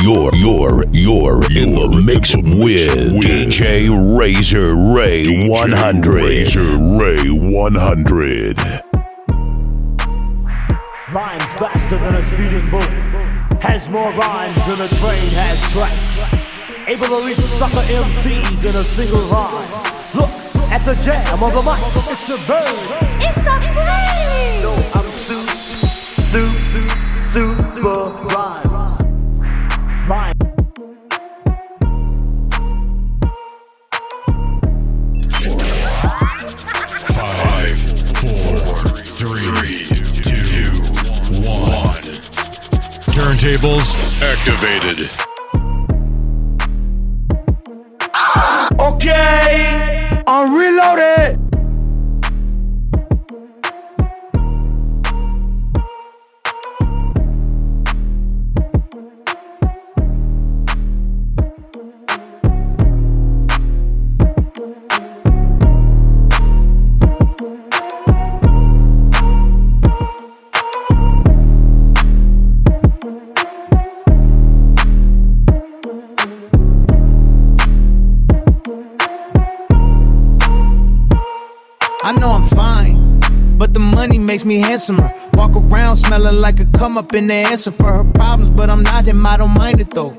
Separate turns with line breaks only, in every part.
you're, you're, you're, you're in the mix with DJ Razor Ray 100.
Razor Ray 100.
Rhymes faster than a speeding bullet. Has more rhymes than a train has tracks. Able to reach sucker MCs in a single rhyme. Look at the jam of the mic. It's a bird.
It's a plane!
No, I'm su, su, super rhyme. Rhyme.
Turntables activated.
Okay, I'm reloaded. Makes me handsomer. Walk around smelling like a come up in the answer for her problems, but I'm not him, I don't mind it though.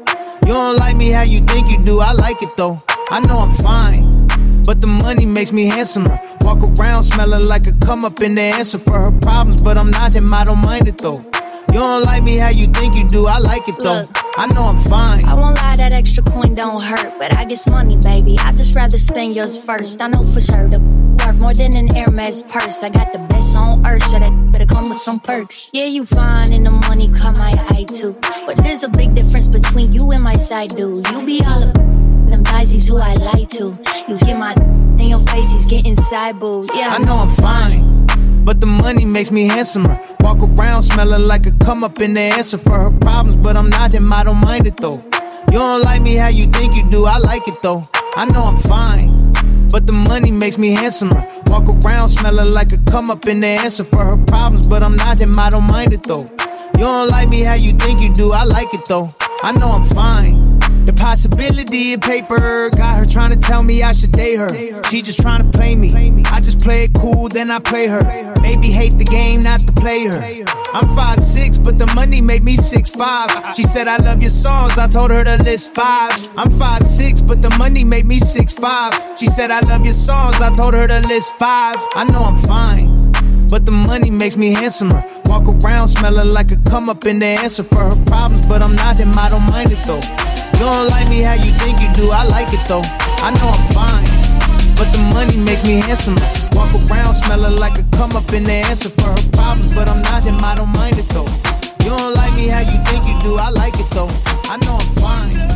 You don't like me how you think you do, I like it though. I know I'm fine, but the money makes me handsomer. Walk around smelling like a come up in the answer for her problems, but I'm not him, I don't mind it though. You don't like me how you think you do, I like it though.
Look.
I know I'm fine.
I won't lie, that extra coin don't hurt, but I guess money, baby. I just rather spend yours first. I know for sure the worth more than an Hermes purse. I got the best on earth, so that better come with some perks. Yeah, you fine and the money caught my eye too, but there's a big difference between you and my side dude. You be all of them guys who I like to. You get my in your face, he's getting side. Yeah,
I know I'm fine, but the money makes me handsomer. Walk around smelling like a come up in the answer for her problems, but I'm not him, I don't mind it though. You don't like me how you think you do, I like it though. I know I'm fine, but the money makes me handsomer. Walk around smelling like a come up in the answer for her problems, but I'm not him, I don't mind it though. You don't like me how you think you do, I like it though. I know I'm fine. The possibility of paper got her trying to tell me I should date her. She just trying to play me. I just play it cool, then I play her. Maybe hate the game, not the player. I'm 5'6, but the money made me 6'5. She said, I love your songs, I told her to list five. I'm 5'6, but the money made me 6'5. She said, I love your songs, I told her to list five. I know I'm fine. But the money makes me handsomer. Walk around smelling like a come up in the answer for her problems, but I'm not him, I don't mind it though. You don't like me how you think you do, I like it though. I know I'm fine, but the money makes me handsomer. Walk around smelling like a come up in the answer for her problems, but I'm not him, I don't mind it though. You don't like me how you think you do, I like it though. I know I'm fine.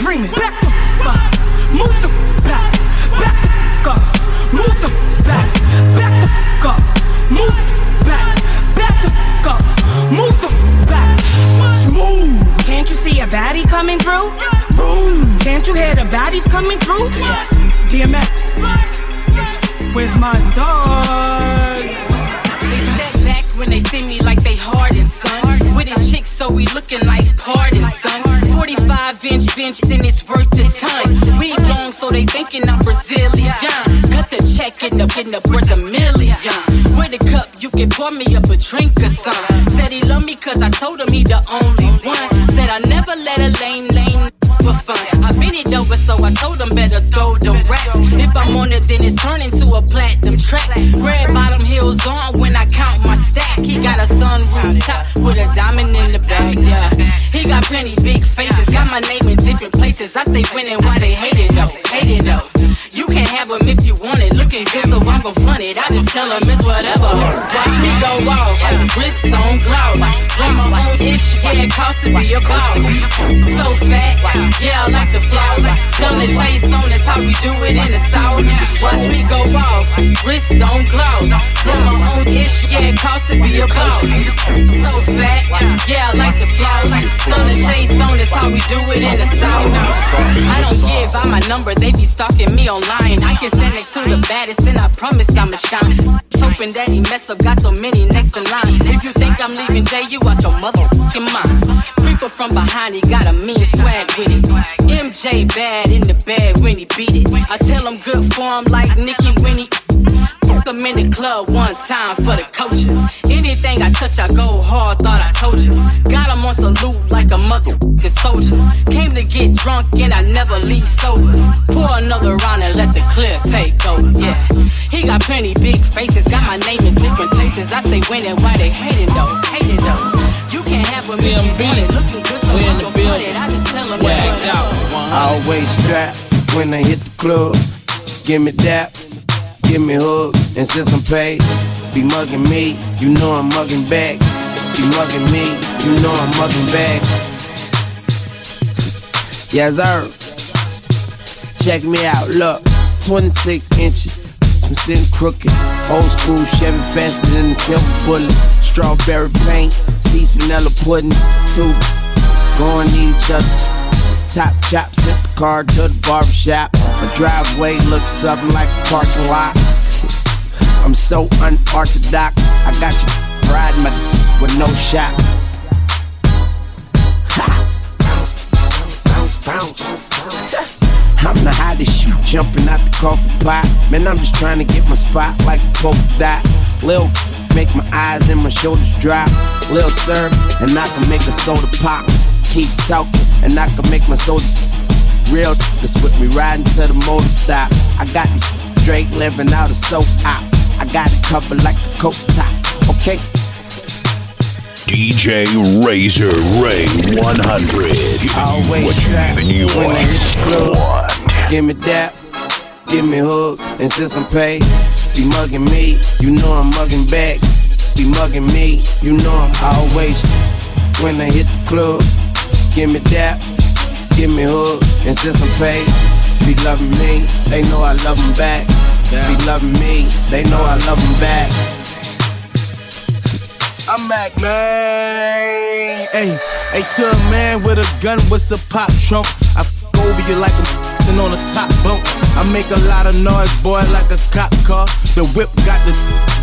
Dreaming. Back the up, move the back, back the fuck up, move the back, back the fuck up, move the back, back the up, move the back. Smooth. Can't you see a baddie coming through? Boom. Can't you hear the baddies coming through? Yeah. DMX. Where's my dogs?
45 inch bench, and it's worth a ton. We long, so they thinking I'm Brazilian. Cut the check, end up, end up worth a million. With a cup, you can pour me up a drink or something. Said he love me cause I told him he the only one. Said I never let a lame, lame for fun. I been it over, so I told them better throw them rats. If I'm on it, then it's turning to a platinum track. Red bottom heels on when I count my got a sunroof top with a diamond in the back, yeah. He got plenty big faces, got my name in different places. I stay winning why they hate it though, hate it though. Can't have them if you want it. Looking good, so I'm gon' flaunt it. I just tell them it's whatever. Watch me go off, wrist on gloss. Run my own ish, yeah, it costs to be a boss. So fat, yeah, I like the flaws. Done the shades on, that's how we do it in the south. Watch me go off, wrist on gloss. Run my own ish, yeah, it costs to be a boss. So fat, yeah, I like the flaws. Done the shades on, that's how we do it in the south. I don't give out my number, they be stalking me online. I can stand next to the baddest, and I promise I'ma shine. Hoping that he mess up, got so many next in line. If you think I'm leaving Jay, you out your motherfucking mind. Creeper from behind, he got a mean swag with it. MJ bad in the bed when he beat it. I tell him good form like Nicky when he. Fuck him in the club one time for the culture. Anything I touch, I go hard, thought I told you. Got him on salute like a motherfucking soldier. Came to get drunk and I never leave sober. Pour another round and let the clear take over, yeah. He got plenty big faces, got my name in different places. I stay winning while they hating though, hating though. You can't have with me if you want it. Looking good, so I'm gon' front it. I just tell him
Swagged out. Always strapped when I hit the club. Give me that, give me hook, and since I'm paid, be mugging me, you know I'm mugging back. Be mugging me, you know I'm mugging back. Yes, sir. Check me out, look, 26 inches. I'm sitting crooked. Old school Chevy faster than the silver bullet. Strawberry paint, seeds vanilla pudding. Two going each other. Top chop, the car to the barber shop. My driveway looks something like a parking lot. I'm so unorthodox. I got you riding my with no shocks. Ha! Bounce, bounce, bounce. I'm the hottest shoot jumping out the coffee pot. Man, I'm just trying to get my spot like a polka dot. Lil make my eyes and my shoulders drop. Lil serve and I can make a soda pop. Keep talking and I can make my soldiers real this with me riding to the motor stop. I got these Drake living out of soap out. I got it covered like a coat top. Okay.
DJ Razor Ray 100.
Always
what you
trap
even you
when I hit the club.
want.
Give me that, give me hook, and since I'm paid, be mugging me, you know I'm mugging back. Be mugging me, you know I'm always when I hit the club. Give me that, give me hook, and since I'm paid, Be loving me, they know I love them back. Be loving me, they know I love them back. I'm Mac, man.
Hey, hey, to a man with a gun, what's a pop trunk? I over you like I'm sitting on a top bunk. I make a lot of noise, boy, like a cop car. The whip got the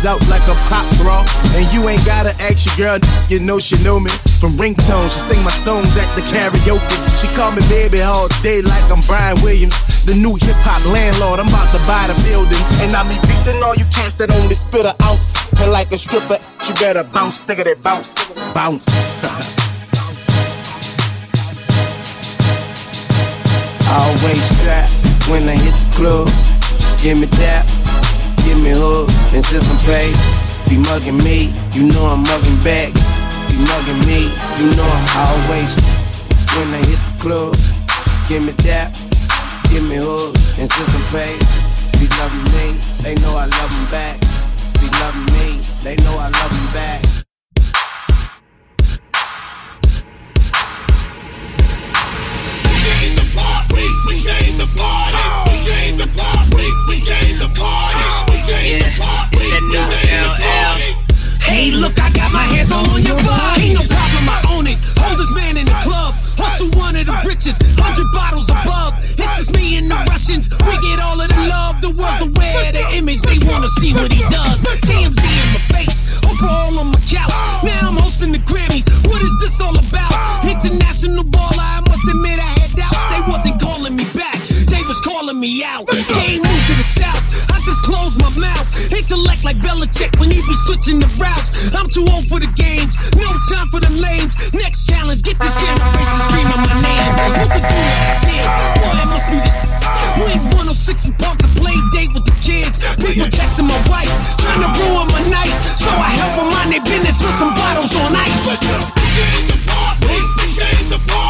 out like a pop bra. And you ain't gotta ask your girl, you know she know me. From ringtones, she sing my songs at the karaoke. She call me baby all day like I'm Bryan Williams. The new hip hop landlord, I'm about to buy the building. And I'm evicting all you cats that only spit a ounce. And like a stripper, you better bounce, stick it, bounce, bounce.
Always strap when I hit the club. Give me that, give me hook, and since I'm paid, be mugging me, you know I'm mugging back. Be mugging me, you know I'm always when I hit the club. Give me that, give me hook, and since I'm paid, be loving me, they know I love them back. Be loving me, they know I love them back.
Came to party. We came to party. We came to party. We came to party. We came to party.
Hey, look, I got my hands all on your body. Ain't no problem, I own it. Oldest man in the club. Hustle one of the richest. Hundred bottles above. This is me and the Russians. We get all of the love. The world's aware of the image. They wanna see what he does. TMZ in my face. Oprah all on my couch. Oh. Now I'm hosting the Grammys. What is this all about? Oh. International baller. I must admit I had doubts. They wasn't me out. Ain't moved to the south. I just close my mouth. Intellect like Belichick when you be switching the routes. I'm too old for the games. No time for the lames. Next challenge. Get this generation screaming my name. The do I did? Boy, it must be the we ain't 106 and park to play date with the kids. People texting my wife, trying to ruin my night. So I help them mind their business with some bottles on ice.
To party. We came to party.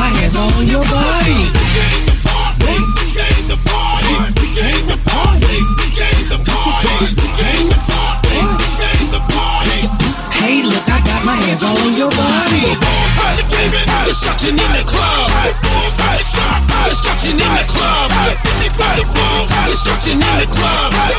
My hands all on your body.
We came to party. We came to party. We came to party. We came to party. We came to party. We came to party.
Hey, look, I got my hands all on your body. Destruction in the club. Destruction in the club. Destruction in the club.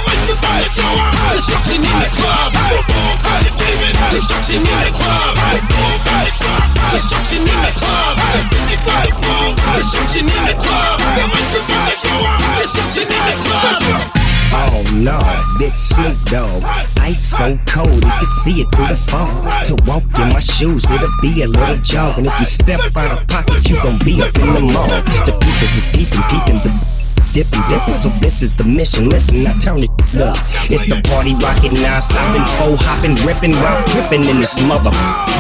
So cold, you can see it through the phone. To walk in my shoes, it'll be a little jog. And if you step out of pocket, you gon' be up in the mall. The peepers is peeping, peeping the dipping, dipping. So this is the mission. Listen, I turn it up. It's the party rocking now, stopping, faux hopping, ripping, while tripping in this mother.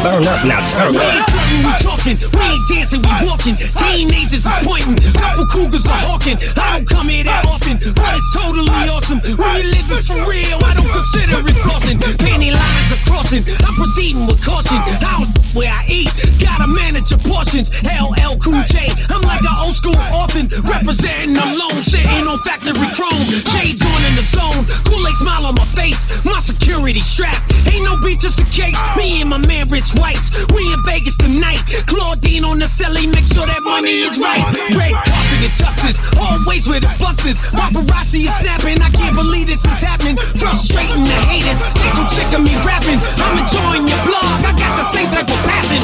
Burn up now, turn
We ain't
up.
we talking. We ain't dancing, we walking. Teenagers is pointing. Couple cougars are hawking. I don't come here that often, but it's totally awesome. When you living for real, I don't consider it flossing. Penny lines are crossing. I'm proceeding with caution. House where I eat. Gotta manage your portions. LL Cool J. I'm like an old school orphan. Representing alone. Sitting on factory chrome. Shades on in the zone. Kool-Aid smile on my face. My security strapped. Ain't no beat, just a case. Me and my man Rich Whites. We in Vegas tonight. Claudine on the celly. Make sure that money is right. Red carpet and tuxes. Always with the buses. Paparazzi is snapping. I can't believe this is happening. Frustrating the haters. They so sick of me rapping. I'm enjoying your blog. I got the same type of passion.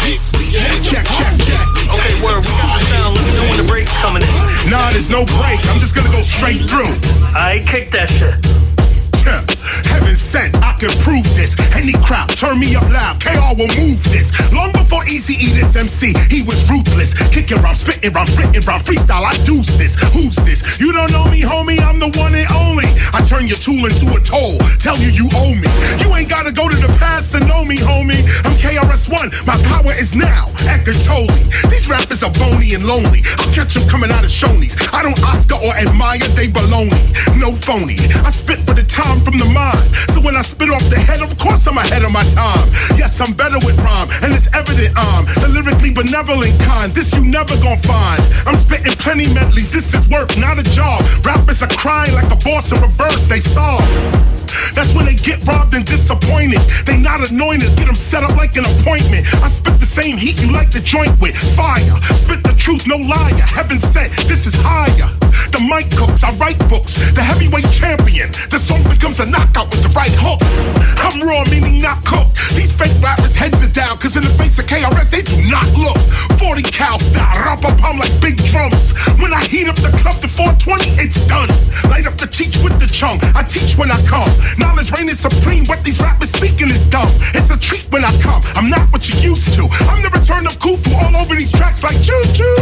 Check, check, check.
Okay, word. We got the sound. Let me know when the break's coming in.
Nah, there's no break. I'm just gonna go straight through.
I kick that shit.
Heaven sent, I can prove this. Any crowd, turn me up loud. KR will move this. Long before Easy E this MC, he was ruthless. Kicking rhyme, spitting rhyme, written rhyme, freestyle. I deuce this. Who's this? You don't know me, homie. I'm the one and only. I turn your tool into a toll. Tell you you owe me. You ain't gotta go to the past to know me, homie. I'm KRS-One. My power is now at Gatoli. These rappers are bony and lonely. I'll catch them coming out of Shoney's. I don't Oscar or admire, they baloney. No phony. I spit for the time from the mind. So when I spit off the head, of course I'm ahead of my time. Yes, I'm better with rhyme, and it's evident I'm the lyrically benevolent kind. This you never gonna find. I'm spitting plenty medleys. This is work, not a job. Rappers are crying like a boss in reverse. They solve. That's when they get robbed and disappointed. They not anointed, get them set up like an appointment. I spit the same heat you like to joint with. Fire, spit the truth, no liar. Heaven said, this is higher. The mic cooks, I write books. The heavyweight champion. The song becomes a knockout with the right hook. I'm raw, meaning not cooked. These fake rappers heads are down, cause in the face of KRS, they do not look. 40 cal style, rap palm like big drums. When I heat up the club to 420, it's done. Light up the teach with the chunk. I teach when I come. Knowledge reign is supreme. What these rappers speaking is dumb. It's a treat when I come. I'm not what you used to. I'm the return of Khufu all over these tracks like choo choo.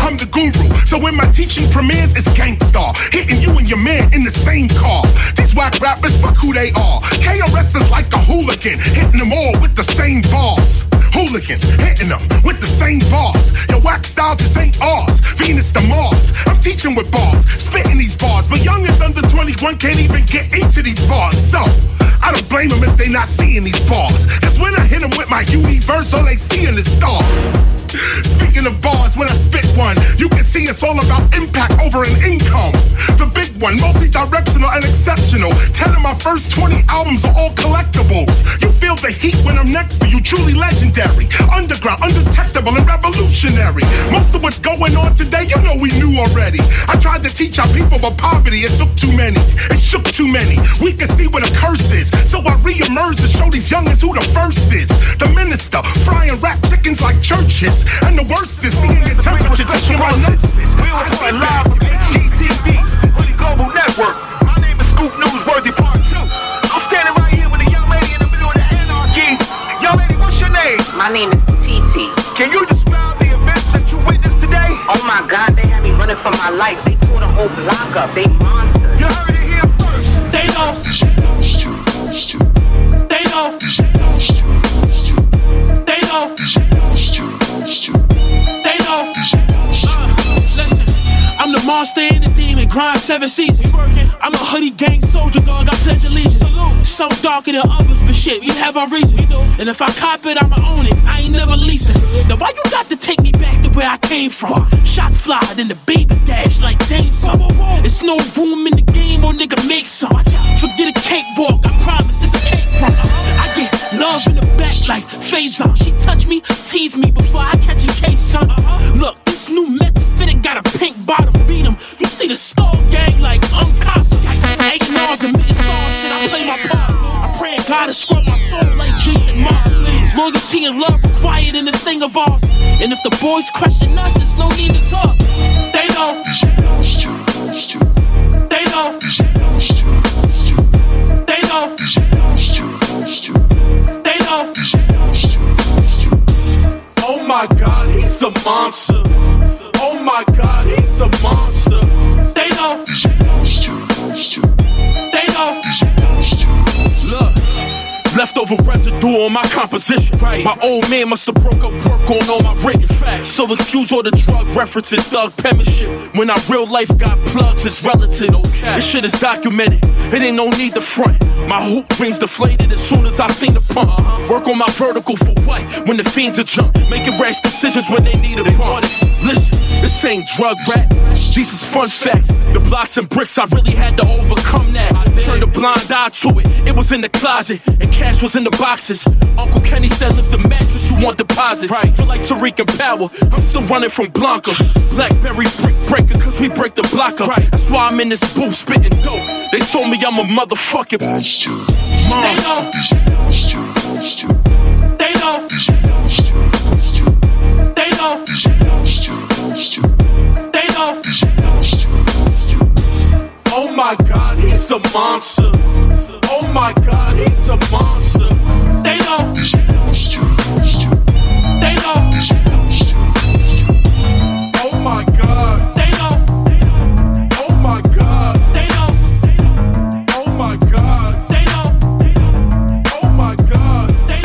I'm the guru. So when my teaching premieres, it's Gang Starr. Hitting you and your man in the same car. These whack rappers, fuck who they are. KRS is like a hooligan. Hitting them all with the same bars. Hooligans hitting them with the same bars. Your whack style just ain't ours. Venus to Mars. I'm teaching with bars, spitting these bars. But youngins under 21 can't even get into these bars. So, I don't blame them if they not seeing these bars. Cause when I hit them with my universe, all they seeing is stars. Speaking of bars, when I spit one, you can see it's all about impact over an income. The big one, multi-directional and exceptional. Ten of my first 20 albums are all collectibles. You feel the heat when I'm next to you, truly legendary. Underground, undetectable, and revolutionary. Most of what's going on today, you know we knew already. I tried to teach our people, but poverty, it took too many. It shook too many. We can see where the curse is. So I re-emerge to show these youngins who the first is. The minister, frying rap chickens like churches. And the worst is seeing your temperature taking my nurses.
We are doing live from HTTV, Hoodie Global Network. My name is Scoop Newsworthy Part 2. I'm standing right here with a young lady in the middle of the anarchy. Young lady, what's your name?
My name is TT.
Can you describe the events that you witnessed today?
Oh my god, they had me running for my life. They tore the whole block up. They monsters.
Grind seven seasons. I'm a hoodie gang soldier, dog. I pledge allegiance. Some darker than others, but shit, we have our reasons. And if I cop it, I'ma own it. I ain't never leasing. Now why you got to take me back to where I came from? Shots fly, then the baby dash like Dame some. It's no room in the game, or nigga make some. Forget a cakewalk, I promise it's a cake run. I get love in the back like Faison. She touch me, tease me before I catch a case, son. Look, this new Mets fitted got a pink bottom, the skull gang like I'm Casa. Eight Mars and million stars, shit, I play my part. I pray to God to scrub my soul like Jason Mars. Loyalty and love required in this thing of ours. And if the boys question us, it's no need to talk. They know. They know. They know. They know.
Oh my god, he's a monster. Oh my god, he's a monster. Leftover residue on my composition. My old man must have broke up work on all my written. So excuse all the drug references, thug penmanship. When our real life got plugs, it's relative. This shit is documented. It ain't no need to front. My hoop dreams deflated as soon as I seen the pump. Work on my vertical for what? When the fiends are jump. Making rash decisions when they need a bump. Listen, this ain't drug rap. These is fun facts. The blocks and bricks, I really had to overcome that. Turned a blind eye to it. It was in the closet, and cash was in the boxes. Uncle Kenny said, lift the mattress, you want deposits. Right. Feel like Tariq and Power. I'm still running from Blanca. Blackberry brick breaker, cause we break the block up. That's why I'm in this booth spitting dope. They told me I'm a motherfucking monster.
They know. They know. They know. They
a monster. Oh my god, he's a monster.
They know. They know.
Oh my god.
They.
Oh my god.
They.
Oh my god.
They.
Oh my god.
They.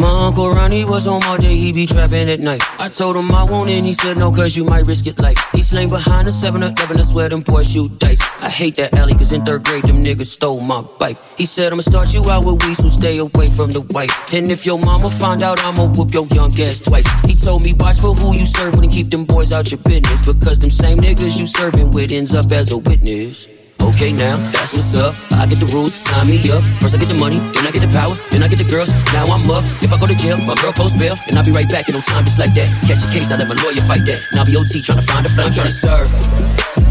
My Uncle Ronnie was on my he be trapping at night. I told him I won't in, he said no, cause you might risk it life. He slang behind the 7 Eleven, I swear them boys shoot dice. I hate that alley, cause in third grade, them niggas stole my bike. He said, I'ma start you out with weed, so stay away from the white. And if your mama find out, I'ma whoop your young ass twice. He told me, watch for who you serving and keep them boys out your business, because them same niggas you serving with ends up as a witness. Okay, now that's what's up. I get the rules, sign me up. First I get the money, then I get the power, then I get the girls. Now I'm up. If I go to jail, my girl post bail, and I'll be right back in no time just like that. Catch a case, I let my lawyer fight that. Now be OT trying to find a. I'm trying to serve.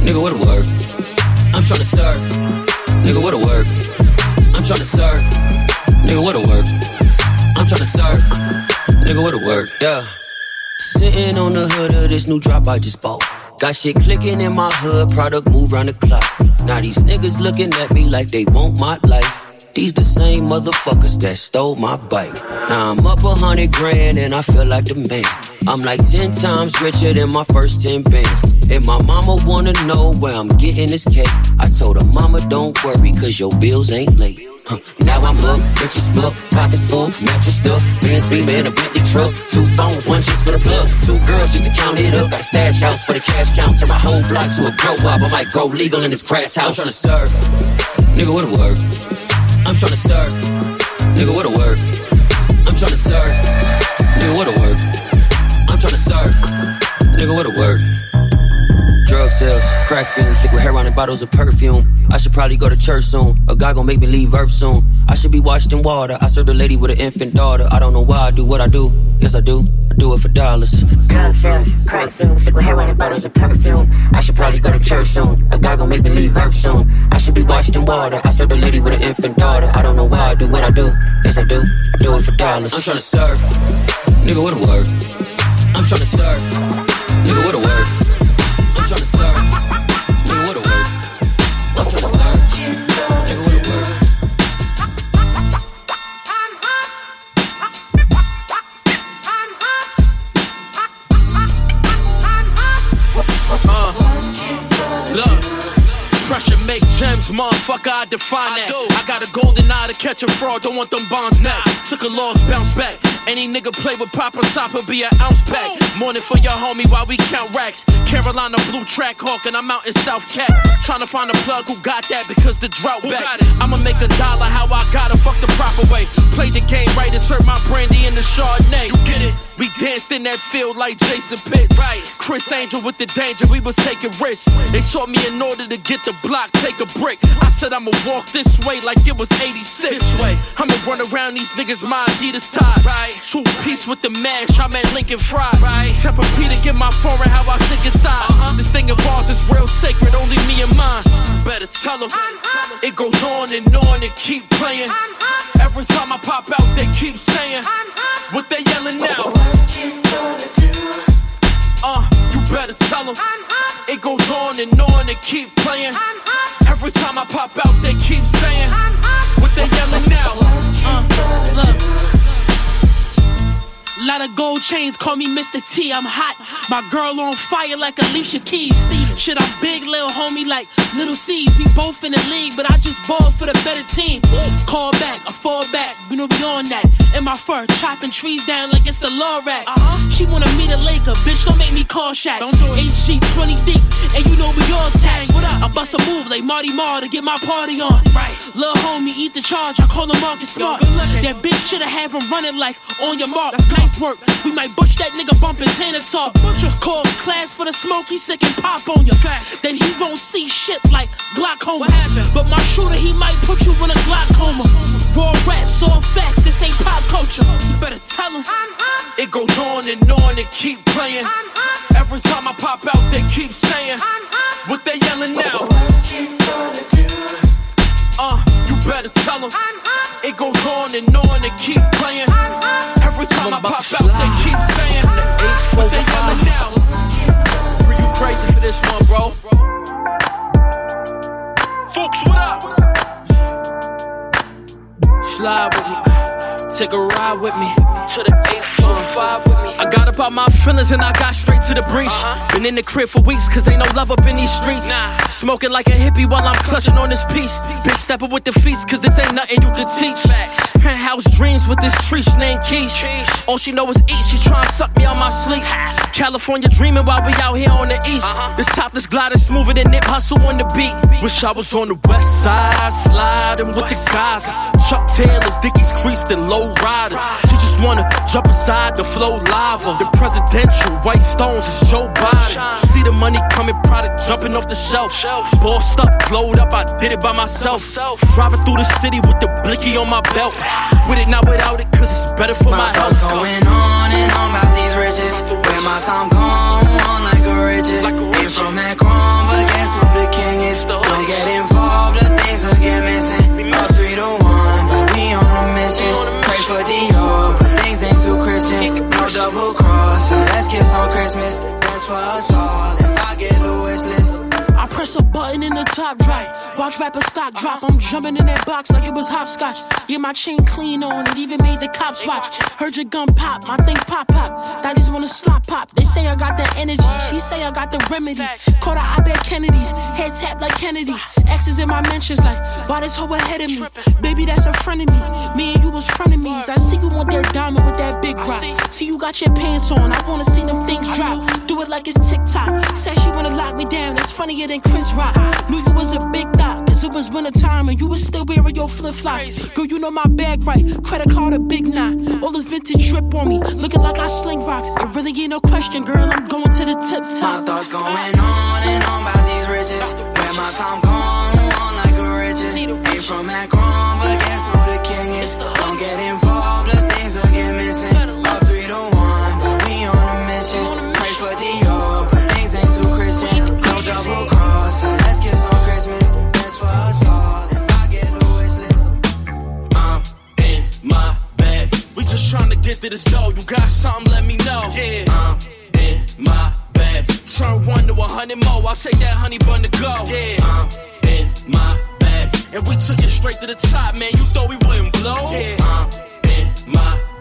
Nigga, what a word. I'm trying to serve. Nigga, what a word. I'm trying to serve. Nigga, what a word. I'm trying to serve. Nigga, what a word. Yeah. Sitting on the hood of this new drop I just bought. Got shit clicking in my hood, product move round the clock. Now these niggas looking at me like they want my life. These the same motherfuckers that stole my bike. Now I'm up a hundred grand and I feel like the man. I'm like ten times richer than my first ten bands. And my mama wanna know where I'm getting this cake. I told her, mama, don't worry, cause your bills ain't late. Huh. Now I'm up, rich as fuck, pockets full, mattress stuff, Benz beam and a Bentley truck, two phones, one just for the plug, two girls just to count it up, got a stash house for the cash count, turn my whole block to a grow up, I might go legal in this grass house. I'm tryna serve, nigga, what a word. I'm tryna serve, nigga, what a word. I'm tryna serve, nigga, what a word. I'm tryna serve, nigga, what a word. Sales, crack fumes, liquid heroin and bottles of perfume. I should probably go to church soon. A guy gon' make me leave Earth soon. I should be washed in water. I served a lady with an infant daughter. I don't know why I do what I do. Yes, I do. I do it for dollars. Drug sales, crack fumes, liquid heroin and bottles of perfume. I should probably go to church soon. A guy gon' make me leave Earth soon. I should be washed in water. I served a lady with an infant daughter. I don't know why I do what I do. Yes, I do. I do it for dollars. I'm tryna serve. Nigga, what a word. I'm tryna serve. Nigga, what a word. Tryna serve.
Make motherfucker, I define that. I got a golden eye to catch a fraud, don't want them bonds now. Took a loss, bounce back. Any nigga play with Papa Top, will be an ounce back. Morning for your homie while we count racks. Carolina blue track hawk, and I'm out in South Cat. Trying to find a plug who got that because the drought back. I'ma make a dollar how I gotta fuck the proper way. Play the game right, insert my brandy in the Chardonnay. You get it? We danced in that field like Jason Pitts. Right. Criss Angel with the danger, we was taking risks. They taught me in order to get the block, take a brick. I said I'ma walk this way like it was 86. This way. I'ma run around these niggas, my Adidas tie. Right. Two piece with the mash, I'm at Lincoln Fry. Right. Temper Peter, get my foreign how I sink inside. Uh-huh. This thing of ours is real sacred, only me and mine. Better tell them. It goes on and on and keep playing. Every time I pop out, they keep saying what they yelling now. Uh, you better tell them. It goes on and on and keep playing. Every time I pop out, they keep saying what they yelling now.
Uh, look. Lot of gold chains, call me Mr. T. I'm hot. My girl on fire like Alicia Keys. Shit, I'm big, little homie like Little C's. We both in the league, but I just ball for the better team. Call back, I fall back, you know we on that. In my fur, chopping trees down like it's the law racks. Uh-huh. She wanna meet a Laker, bitch, don't make me call Shaq. Don't do it. HG 20 deep, and you know we all tag. I bust a move like Marty Marr to get my party on. Right. Lil' homie, eat the charge, I call him Marcus Smart. That bitch shoulda have him running like on your mark. That's Knife work, we might butch that nigga bumpin' Tanner talk. Call class for the smoke, he sick and pop on you. Then he won't see shit like glaucoma. But my shooter, he might put you in a glaucoma. Raw raps, all facts, this ain't pop culture. You better tell him.
It goes on and on and keep playing. Every time I pop out, they keep saying what they yelling now. Uh, you better tell them. It goes on and on and keep playing. Every time I pop out, they keep saying what they yelling now.
Bro, you crazy for this one, bro.
Folks, what up?
Fly with me. Take a ride with me to the 845 with me.
I got up out my feelings and I got straight to the breach. Been in the crib for weeks, cause ain't no love up in these streets. Smoking like a hippie while I'm clutching on this piece. Big stepper with the feet, cause this ain't nothing you can teach. Penthouse dreams with this tree named Keish. All she know is eat, she try tryna suck me on my sleep. California dreaming while we out here on the east. This topless glider smoother than nip hustle on the beat. Wish I was on the west side, sliding with the guys. Chuck Taylors, Dickies creased and low riders. She just wanna jump inside the flow lava. The presidential white stones is Joe Biden. See the money coming, product jumping off the shelf. Bossed up, glowed up, I did it by myself. Driving through the city with the blicky on my belt. With it, not without it, cause it's better for my, health.
going on and on about these riches. Where my time gone, on like a rigid. Ain't from Akron, but guess who the king is? Don't get involved, the things will get missing. Us all. A
button in the top right. Watch rapper stock drop. I'm jumping in that box like it was hopscotch. Yeah, my chain clean on it, even made the cops watch. Heard your gun pop, my thing pop pop. Daddies wanna slop pop. They say I got that energy. She say I got the remedy. Caught her, I bet Kennedy's. Head tap like Kennedy. X's in my mentions like, why this hoe ahead of me? Baby, that's a friend of me. Me and you was frenemies. I see you want that diamond with that big rock. See you got your pants on. I wanna see them things drop. Do it like it's TikTok. Said she wanna lock me down. That's funnier than Chris Rock. Knew you was a big thought. Cause it was winter time and you was still wearing your flip flops. Girl, you know my bag right. Credit card a big knot. All this vintage drip on me. Looking like I sling rocks. It really ain't no question, girl. I'm going to the tip top.
My thoughts going on and on about these riches. Where my time gone, on like a rigid. Ain't from Akron, but guess who the king is? Don't get involved, get to
dough. You got something, let me know. Yeah. I'm in my bag. Turn one to a hundred more. I'll take that honey bun to go. Yeah. I'm in my bag. And we took it straight to the top, man. You thought we wouldn't blow? Yeah. I'm in my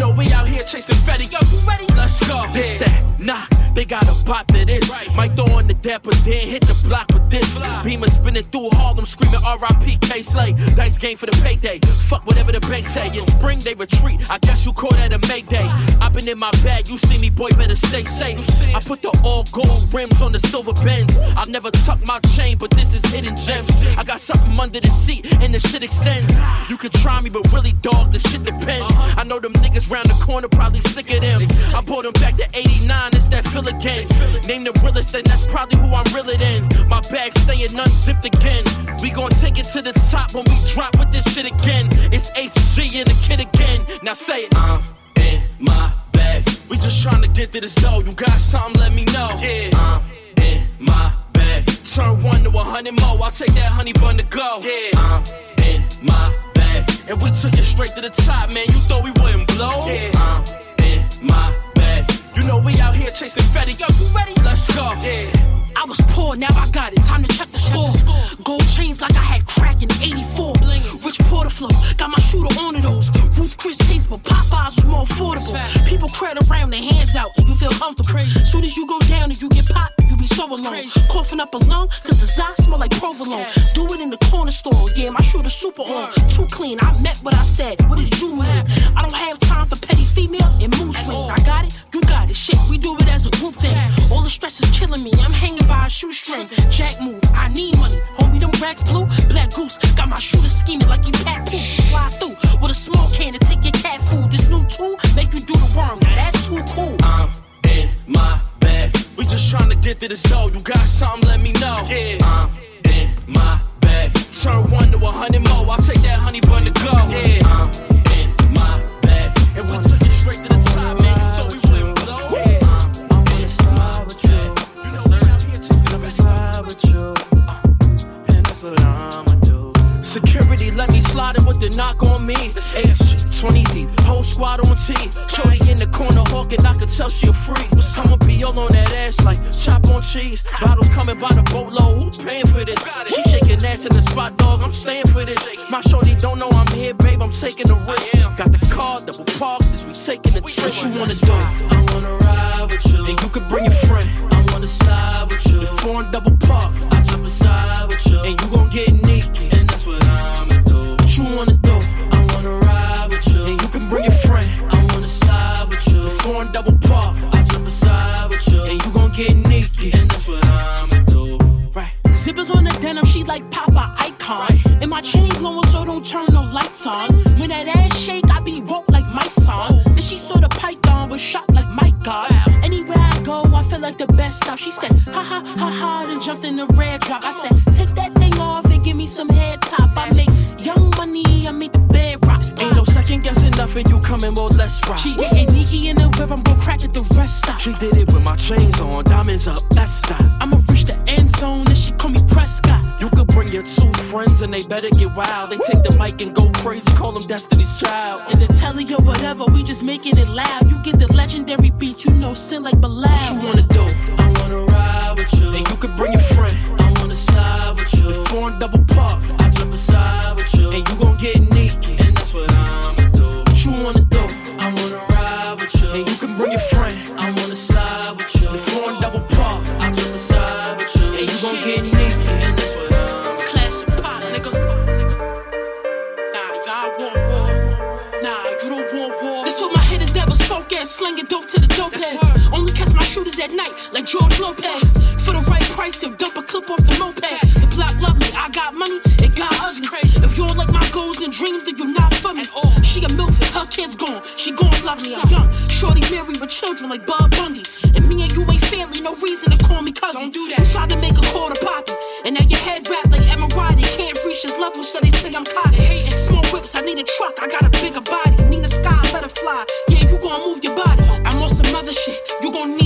know we out here chasing Fetty. Yo, you ready? Let's go. This that. Nah, they got a bop to this. Might throw on the dap, but then hit the block with this. Beamer spinning through Harlem, screaming R.I.P. Kay Slay. Dice game for the payday. Fuck whatever the bank say. It's spring, they retreat. I guess you call that a Mayday. i been in my bag, you see me, boy, better stay safe. I put the all gold rims on the silver bends. I never tuck my chain, but this is hidden gems. I got something under the seat, and the shit extends. You can try me, but really, dog, the shit depends. Uh-huh. I know them niggas round the corner probably sick of them. I brought them back to 89, it's that feel again. Name the realest, and that's probably who I'm realer in. My bag staying unzipped again. We gon' take it to the top when we drop with this shit again. It's HG and the kid again. Now say it. I'm in my bag. We just trying to get to this dough. You got something, let me know. Yeah. I'm in my bag. Turn one to a hundred more. I'll take that honey bun to go. Yeah. I'm in my bag. And we took it straight to the top, man. You thought we wouldn't blow? Yeah. I'm in my bag. You know we out here chasing Fetty. Yo, you ready? Let's go. Yeah.
I was poor, now I got it. Time to check the score. Gold chains like I had crack in 84. Bling. Rich Porter flow, got my shooter on to those. Ruth Chris taste, but Popeyes was more affordable. People crowd around, their hands out, and you feel comfortable. Soon as you go down and you get popped, be so alone. Coughing up a lung, cause the Zod smell like provolone. Do it in the corner store, yeah, my shooter super on. Too clean, I meant what I said. What did you mean? I don't have time for petty females and mood swings. I got it, you got it. Shit, we do it as a group thing. All the stress is killing me. I'm hanging by a shoestring. Jack move, I need money. Homie, them racks blue. Black goose, got my shooter scheming like he pat poop. Slide through with a small can to take your cat food. This new tool make you do the worm. That's too cool.
I'm in my. We just trying to get to this dough. You got something, let me know. Yeah. I'm in my bag. Turn one to a hundred more. I'll take that honey bun to go. Yeah. I'm in my bag. And we took it straight to the top, man. Told we wouldn't blow. Yeah. I'm in slide with you. You know we out here chasing Fetty. slide with you. Uh, and that's what do. Security let me slide in with the knock on me. H 20 deep, whole squad on T. Shorty in the corner hawking, I could tell she a freak. I'ma be all on that ass like chop on cheese. Bottles coming by the boatload, who paying for this? She shaking ass in the spot, dog. I'm staying for this. My shorty don't know I'm here, babe. I'm taking the risk. Got the car, double park, this we taking the trip. What you wanna do? I wanna ride with you, and you could bring your friend. I wanna slide with you. The foreign double park, I jump inside with you, and you gon' get naked, Right.
Zippers on the denim, she like pop Papa icon. And my chain glowing, so don't turn no lights on. When that ass shake, I be woke like my son. Then she saw the python was shot like my God. Anywhere I go, I feel like the best stuff. She said, ha ha ha ha, then jumped in the red drop. I said, take that thing off and give me some head top. I make young money, I make the bed rocks. rock.
Ain't no second guessing nothing, you coming, well, let's rock.
She ain't Nikki in the whip, I'm gon' crack it, the rest stop.
She did it with my chains on, diamonds up, that's that.
I'ma reach the end zone, and she call me Prescott.
You your two friends and they better get wild. They take the mic and go crazy, call them Destiny's Child.
In the telly or whatever, we just making it loud. You get the legendary beat, you know, sin like Bilal.
What you wanna do? I wanna ride with you. And you could bring your friend.
I wanna slide with you.
The and double park.
Me. I'm young, shorty married with children like Bob Bundy. And me and you ain't family, no reason to call me cousin. Don't do that. You tried to make a quarter poppy, and now your head wrapped like Emirati. Can't reach his level, so they say I'm caught. Hating small whips, I need a truck, I got a bigger body. Need a sky, let it fly. Yeah, you gon' move your body. I'm on some other shit. You gon'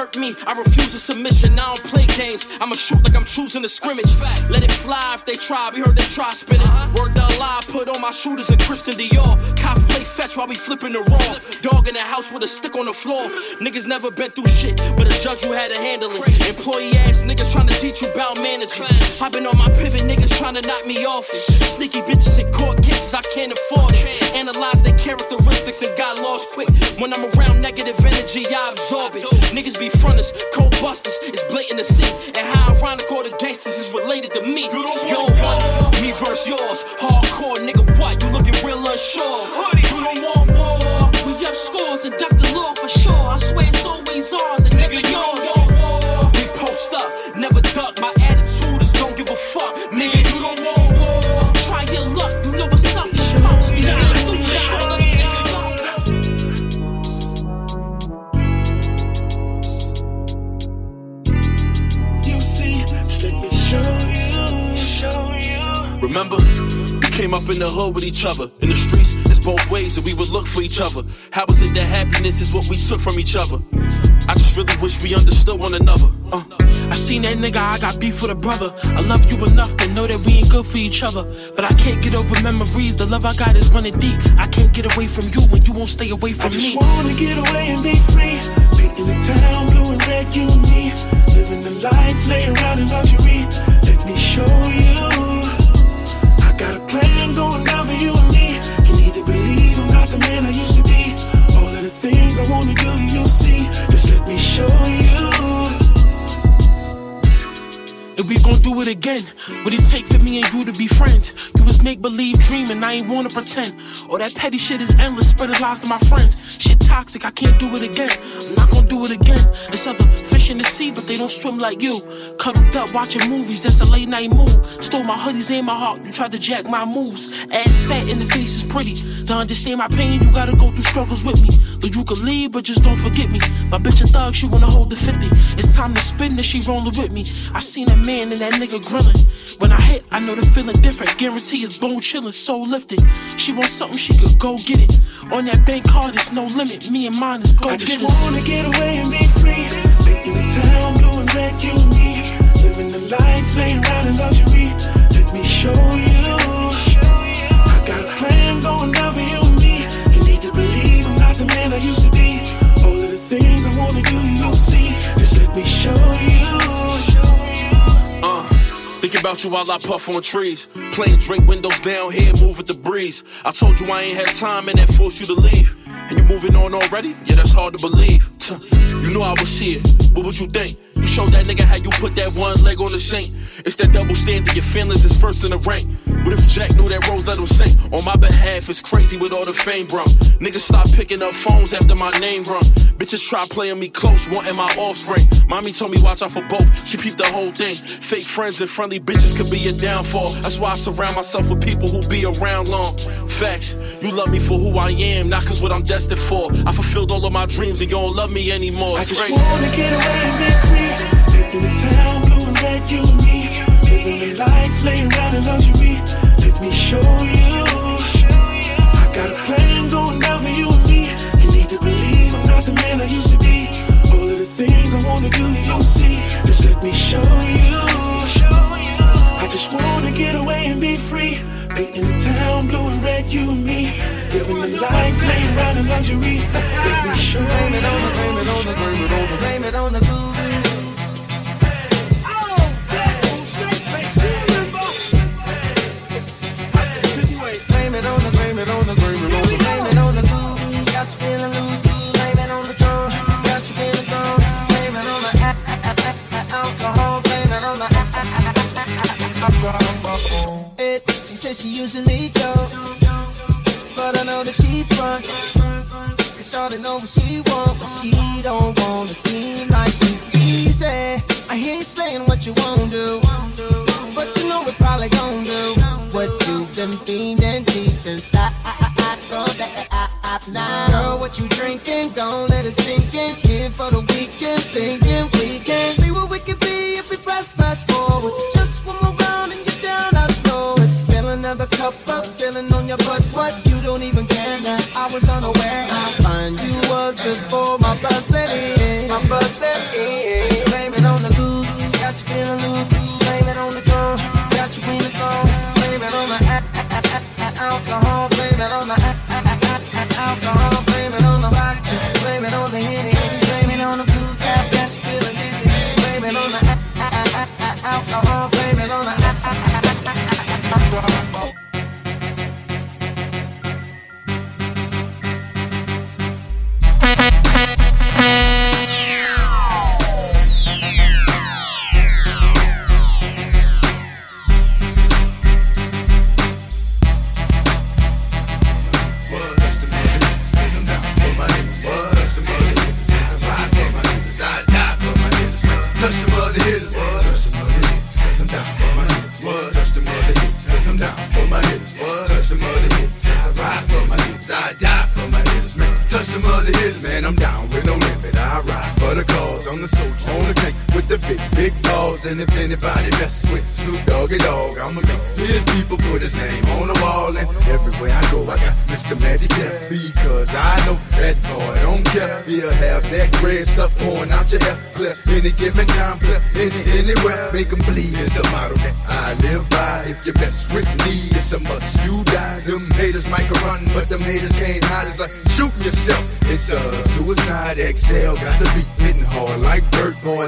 murk me. I refuse a submission. I don't play games. I'ma shoot like I'm choosing a scrimmage. Let it fly if they try. We heard they try spinning. Word the lie, put on my shooters and Christian Dior. Cop play fetch while we flipping the raw. Dog in the house with a stick on the floor. Niggas never been through shit, but a judge who had to handle it. Employee ass niggas trying to teach you about management. I've been on my pivot, niggas trying to knock me off. Sneaky bitches in court cases, I can't afford it. Analyze their characteristics and got lost quick. When I'm around negative energy, I absorb it. Niggas be fronters, cold busters, it's blatant to see. And how ironic all the gangsters is related to me. You don't want uh, war. me versus yours. Hardcore, nigga, what? You looking real unsure. You don't want war.
We up scores and the law for sure. I swear it's always ours
Remember, we came up in the hood with each other. In the streets, it's both ways, and we would look for each other. How was it that happiness is what we took from each other? I just really wish we understood one another. Uh.
I seen that nigga, I got beef with a brother. I love you enough to know that we ain't good for each other. But I can't get over memories. The love I got is running deep. I can't get away from you when you won't stay away from me.
I just
me.
wanna get away and be free. Painting the town blue and red, you and me. Living the life, laying around in luxury. Let me show you. I got a plan going down for you and me. You need to believe I'm not the man I used to be. All of the things I wanna do, you'll see. Just let me show you.
If we gon' do it again, what it take for me and you to be friends? You was make believe dreaming, I ain't wanna pretend. All that petty shit is endless, spreading lies to my friends. Shit toxic, I can't do it again. I'm not gonna do it again. It's other fish in the sea, but they don't swim like you. Cuddled up watching movies, that's a late night move. Stole my hoodies and my heart, you tried to jack my moves. Ass fat and the face is pretty. To understand my pain, you gotta go through struggles with me. You could leave, but just don't forget me. My bitch a thug, she wanna hold the 50. It's time to spin and she rolling with me. I seen that man and that nigga grilling. When I hit, I know the feeling different. Guarantee it's bone chillin', soul lifted. She wants something, she could go get it. On that bank card, it's no limit. Me and mine is go
I just wanna get away and be free. Painting the town blue and red, you and me. Living the life, laying around in luxury. Let me show you. Used to be. All of the things I wanna do, you'll see. Just let me show you.
Uh, about you while I puff on trees. Playing drink windows down here, move with the breeze. I told you I ain't had time and that forced you to leave. And you moving on already? Yeah, that's hard to believe. You knew I was here. What would you think? You showed that nigga how you put that one leg on the sink. It's that double standard. Your feelings is first in the rank. What if Jack knew that Rose let him sing? On my behalf, it's crazy with all the fame brung. Niggas stop picking up phones after my name rung. Bitches try playing me close, wanting my offspring. Mommy told me watch out for both. She peeped the whole thing. Fake friends and friendly bitches could be a downfall. That's why I surround myself with people who be around long. Facts, you love me for who I am, not cause what I'm destined for. I fulfilled all of my dreams and you don't love me anymore.
I just
great.
wanna get away and be free. Living the town, blue and red, you and me. Living the life, laying around in luxury. Let me show you. I got a plan going down for you and me. You need to believe I'm not the man I used to be. All of the things I wanna do, you'll see. Just let me show you. I just wanna get away and be free. Painting the town blue and red, you and me. Living the life, laying around in luxury. Let me show you. Blame it on the, blame it on the, blame it on the, blame it on the Blame blame it on the, on the, blame it on the groove. Got you feeling loose. Blame it on the drum. Got you feeling dumb. Blame it on the alcohol. Blame it on the alcohol. It, she says she usually go, but I know that she front. Cause y'all know what she want, but she don't wanna seem like she easy. I hear you saying what you won't do, but you know we probably gon' do what been feeling deep inside. Go that now. Girl, what you drinking? Gon' let it sink in. Here for the weekend, thinking we can see what we can be if we press fast forward.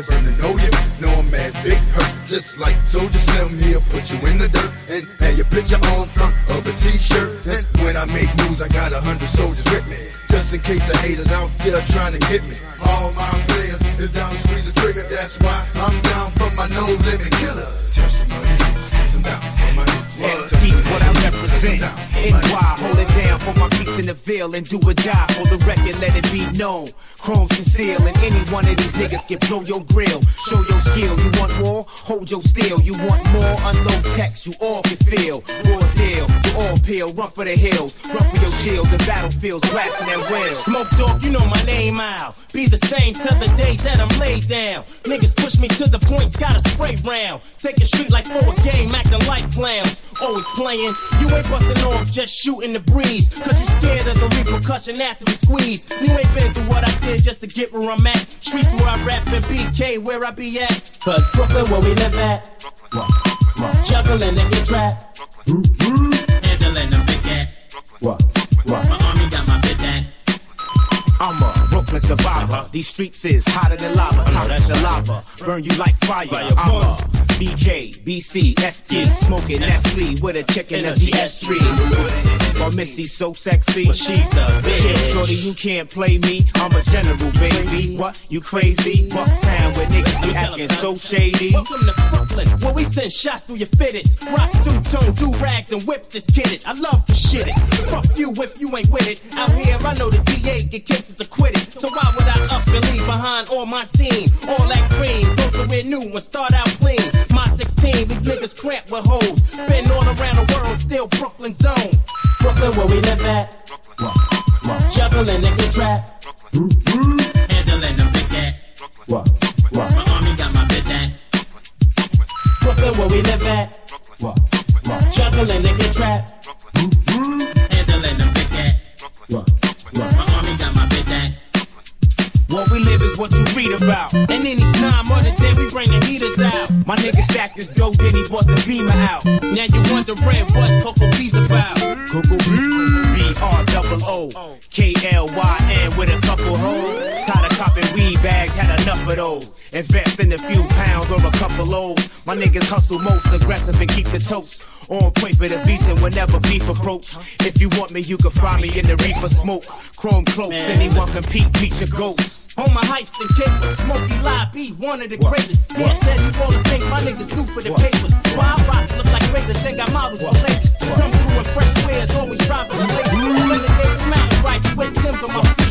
Dirt boys. And to know you know 'em as big hurt. Just like Soldier Slim here, put you in the dirt. And have your picture on front of a t-shirt. And when I make moves, I got a hundred soldiers with me. Just in case the haters out there trying to get me. All my players is down to squeeze the trigger. That's why I'm down for my no limit killer. Touch the money, cause I'm down for my
And keep what I represent. NY, hold it down for my peeps in the Ville and do a job for the record, let it be known. Chrome conceal, and any one of these niggas can blow your grill. Show your skill. You want more? Hold your steel. You want more? Unload text. You all can feel. Raw deal. You all peel. Run for the hills. Run for your shield. The battlefields blasting their wheels.
Smoke dog, you know my name out. Be the same till the day that I'm laid down. Niggas push me to the point, got a spray round. Take a street like for a game, acting like clowns. Always playing, you ain't busting off, just shooting the breeze. Cause you scared of the repercussion after the squeeze. You ain't been through what I did just to get where I'm at. Streets where I rap and BK where I be at. Cause Brooklyn where we live at. Juggling in the trap. Handling them big ass. My army got my big ass.
I'm a Brooklyn survivor. These streets is hotter than lava. Oh, Top of the lava. Burn you like fire. I'm a BK. BC, ST, smoking Nestle with a chicken in S tree. Or Missy so sexy, but she's a bitch. Chick, shorty, you can't play me. I'm a general, baby. What? You crazy? Bucktown where niggas be acting so shady.
Welcome to Brooklyn, where we send shots through your fitteds. Rock two tone, do rags and whips just get it. I love to shit it. Fuck you if you ain't with it. Out here, I know the DA get cases acquitted. So why would I up and leave behind all my team? All that cream, go to wear new and start out clean. My 16, these niggas cramped with hoes. Been all around the world, still Brooklyn zone. Brooklyn, where we live at. Brooklyn. Brooklyn. Juggling in the trap. Handling them big cats. My army got my big that. Brooklyn, Brooklyn, where we live at. Juggling in the trap. Handling
about.
And any time of the day, we bring the heaters out.
My nigga stacked his dough, then he bought the beamer out.
Now you wondering what Coco B's about.
Coco B R double O K L Y N with a couple hoes. Tired of copping weed bags, had enough of those. Invest in a few pounds or a couple O's. My niggas hustle most aggressive and keep the toast. On point for the beats and whenever beef approach. If you want me, you can find me in the reefer smoke. Chrome close, anyone compete, beat your ghost.
On my heights and capers, Smokey Live be one of the greatest. Can't tell you all the things my niggas do for the papers. Wild rocks look like raiders, they got models for ladies. Come through in fresh wares, always driving the ladies. Renegade mountain bikes with Tim's on my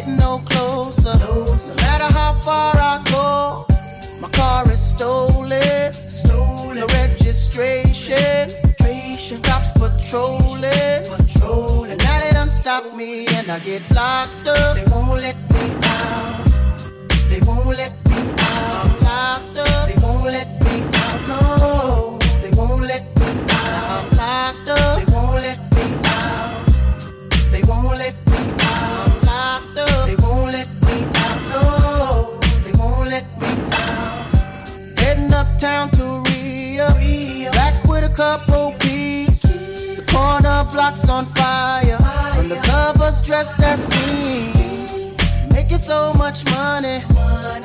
getting
no closer. No matter how far I go, my car is stolen. Stolen. No registration. Cops patrolling. Patrolling. And now they done stop me and I get locked up. They won't let me out. They won't let Uptown to Ria. Back with a couple peeps. The corner blocks on fire. From the covers dressed as fiends. Making so much money.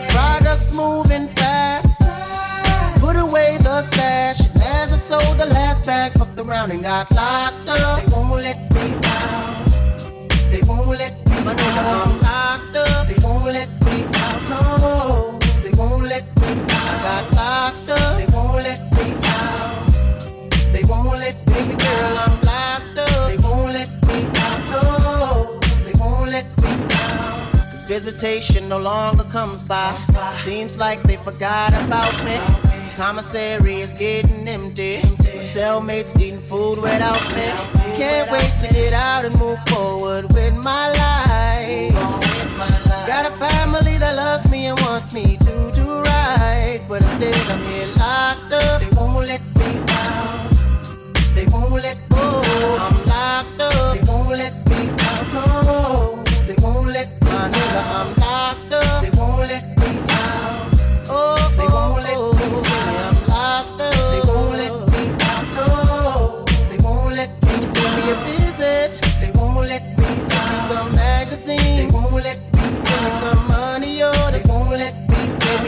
Products moving fast. Put away the stash. And as I sold the last bag, fucked around and got locked up. They won't let me out. They won't let me out. I'm locked up. They won't let me out. No. They won't let me out. Locked up. They won't let me out. They won't let me, girl. I'm locked up. They won't let me out. No. They won't let me out. Cause visitation no longer comes by. Seems like they forgot about me. Commissary is getting empty. My cellmates eating food without me. Can't wait to get out and move forward with my life. Got a family that loves me and wants me to right. But instead, I'm here locked up. They won't let me out. They won't let go. I'm locked up. They won't let me out. No.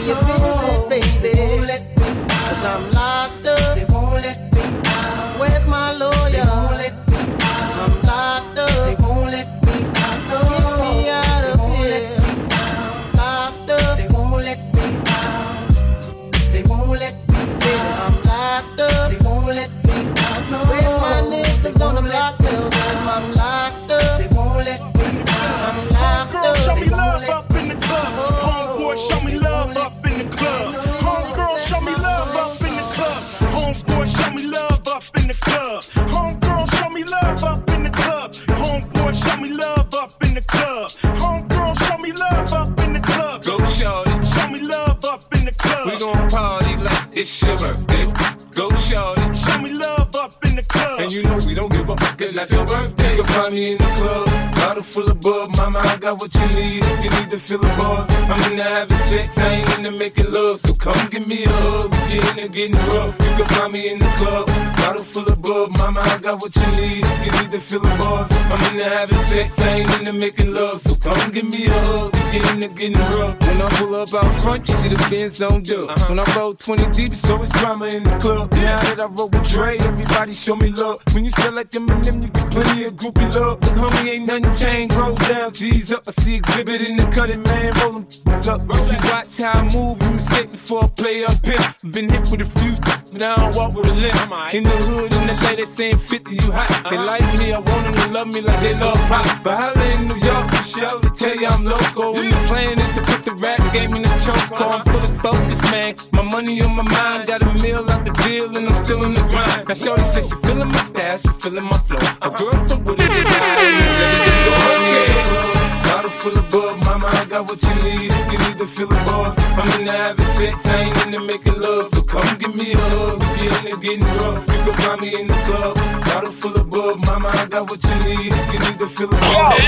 Baby. Cause I'm
having sex, I ain't into making up out front, you see the Benz on dub. When I roll 20 deep, it's always drama in the club. Now that I roll with Dre, everybody show me love. When you sell like Eminem, you get plenty of groupie love. Look, homie, ain't nothing changed. Roll down, G's up. I see exhibit in the cutting, man. Roll 'em up. If you watch how I move, you mistake before I play up here. Been hit with a few, but now I don't walk with a limp. In the hood, in the LA, they saying 50, you hot. They like me, I want them to love me like they love pop. But holla in New York, for show, they tell you I'm local. And the plan is to put the rap game in the choke. I'm full of focus, man. My money on my mind, got a meal out the deal, and I'm still in the grind. Now, Shorty says she feeling my style, she feeling my flow. A girl from Wooded, they Bottle full of mama, I got what you need. If you need to feel the buzz, I'm into having sex, I ain't into making love. So come give me a hug. If you're into getting rough, you can find me in the club. Bottle full of bub, mama, I got what you need. If you need to feel the buzz,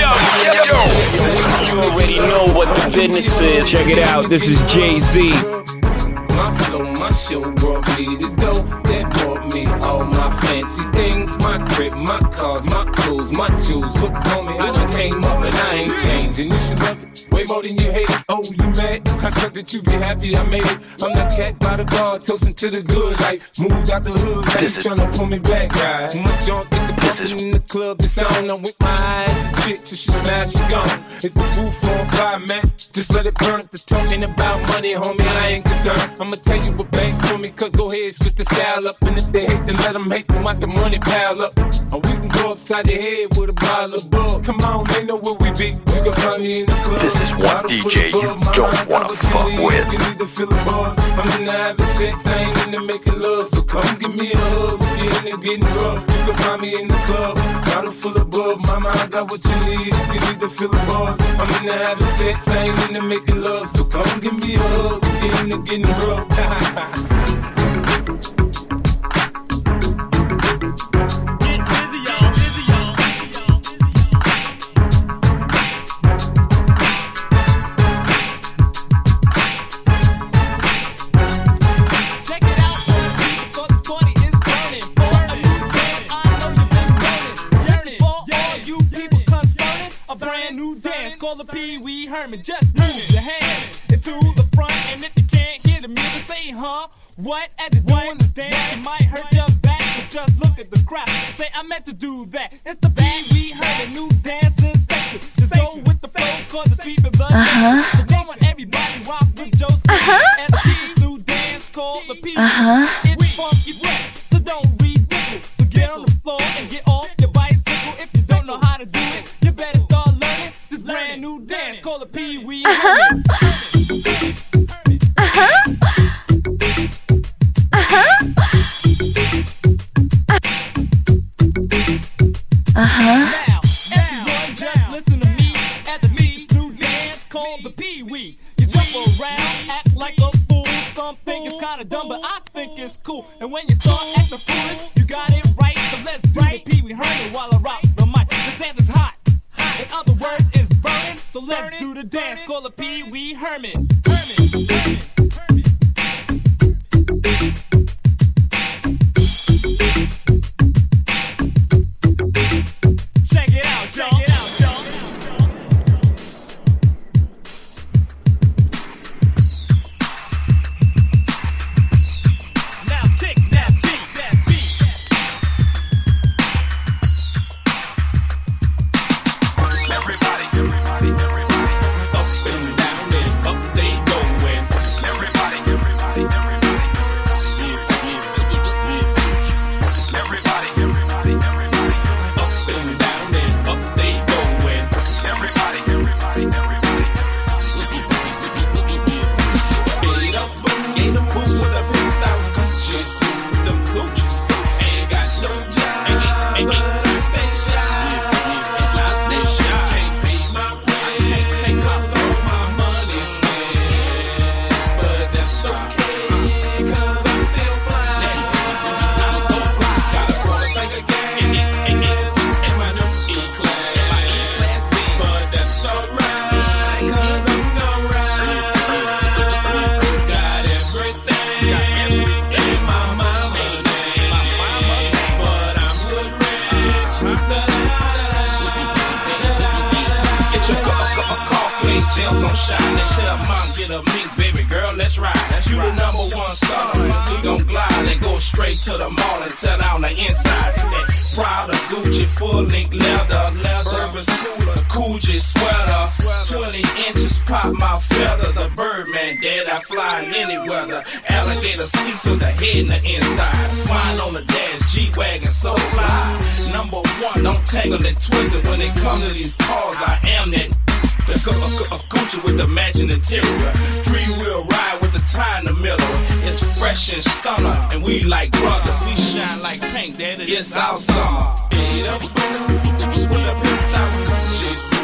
You already know what the business is. Check it out. This is Jay Z.
Show brought me the dough that brought me all my fancy things. My crib, my cars, my clothes, my shoes. Look on me, I done came up and I ain't changing. You should love it way more than you hate it. Oh, you mad? I thought that you be happy I made it. I'm the cat by the bar, toasting to the good life. Moved out the hood, now you
This is-
pull me back, right? My junk get the bumping in the club, it's on. I'm with my eyes to chicks, if she smash, she gone. If the roof on fire, man, just let it burn. If the talking about money, homie, I ain't concerned. I'ma tell you what banks for me, cause go ahead, switch the style up. And if they hate, then let them hate, then watch the money pile up. Or we can go upside the head with a bottle of bug. Come on, they know where we be. You can find me in the club.
This is one DJ you don't wanna fuck with.
To feel the. I'm having sex, I ain't into making love. So come give me a hug. If you're into getting rough, you can find me in the club. Bottle full of bug, mama, I got what you need. You need to feel the buzz, I'm into having sex, I ain't into making love. So come give me a hug. If you're into getting rough.
the Pee Wee Herman. Just move your hand into the front, and if you can't hear the music, say, huh? What? As you're doing this dance, it might hurt your back, but just look at the crowd. Say, I meant to do that. It's the Pee Wee Herman new dancing station. Just go with the flow, cause the
Uh-huh.
nation. So come on, everybody, rock with
Uh-huh.
ST new dance called the Pee Wee.
Uh-huh.
It's funky so don't ridicule. So get on the floor and get Some think it's kinda dumb, but I think it's cool. And when you start acting foolish, let's do the dance Call the Pee Wee. Herman, Herman.
in the inside. Swine on the dash, G wagon, so fly. Number one, don't tangle and twist it. When it comes to these cars, I am that. A, a, Gucci with the matching interior. Three wheel ride with the tie in the middle. It's fresh and stunner, and we like brothers. He shine like pink, daddy. It's our summer. Eat up, with the pimp out,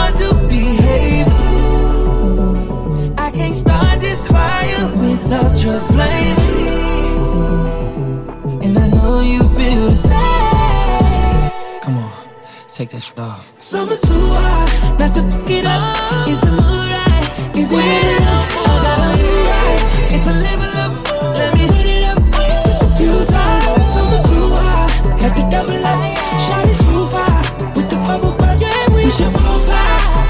hard to behave. I can't start this fire without your flame. And I know you feel the same.
Come on, take that shit off.
Summer too hot, not to fuck it up. Is the mood right? Is it. Oh, it's a level up. Let me it up just a few times. Too hot, have to double up. Shot it too far with the bubble butt. Yeah, we should both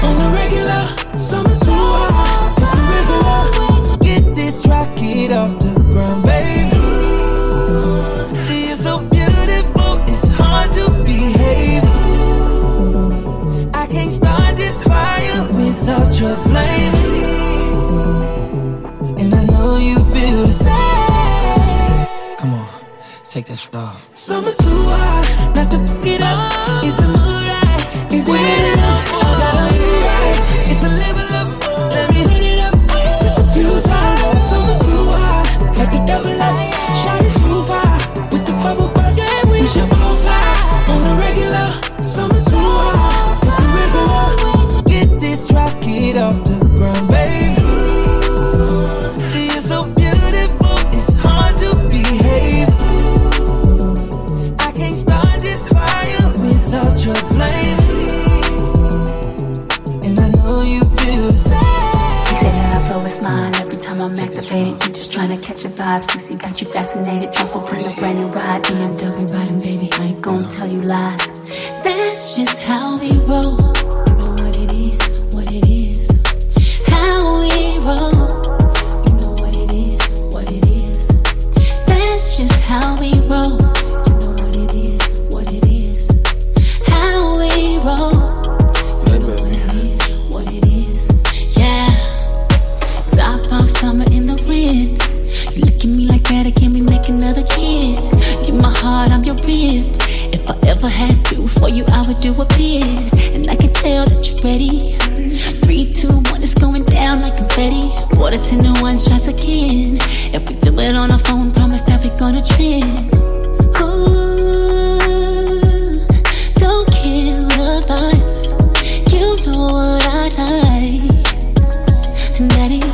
on regular, summer's too hot. It's. Get this rocket off the ground, baby. You're so beautiful, it's hard to behave. I can't start this fire without your flame. And I know you feel the same.
Come on, take that shit off.
Too hot, not to fuck it up. Is the mood right? Is it enough? your
rib. If I ever had to for you, I would do a bid. And I can tell that you're ready. Three, two, one, it's going down like confetti. Water ten to one shots again. If we do it on a phone, promise that we're gonna trend. Ooh, don't kill the vibe. You know what I like,
and that
is.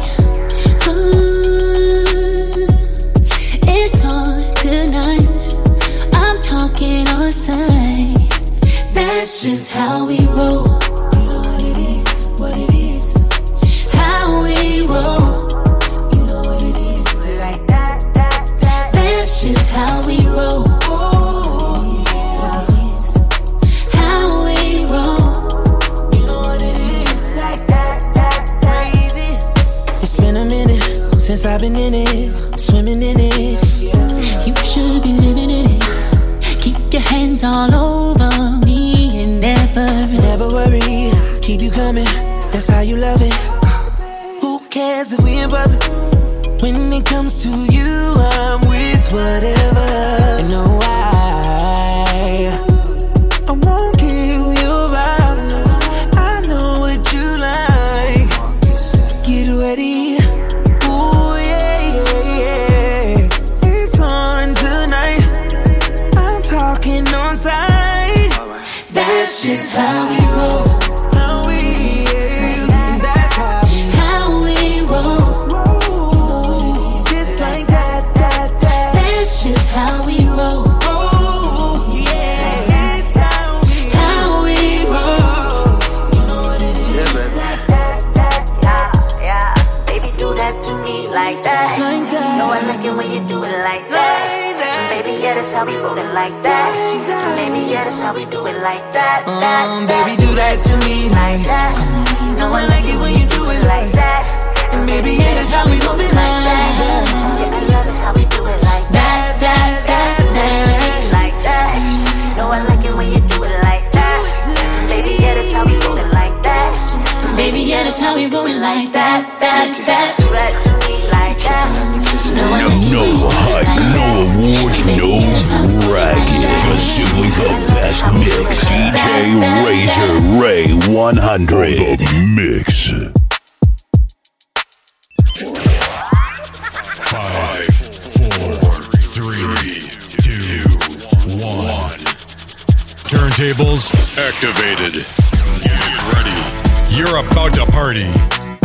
100. The mix.
Five, four, three, two, one. Turntables activated. Get ready. You're about to party.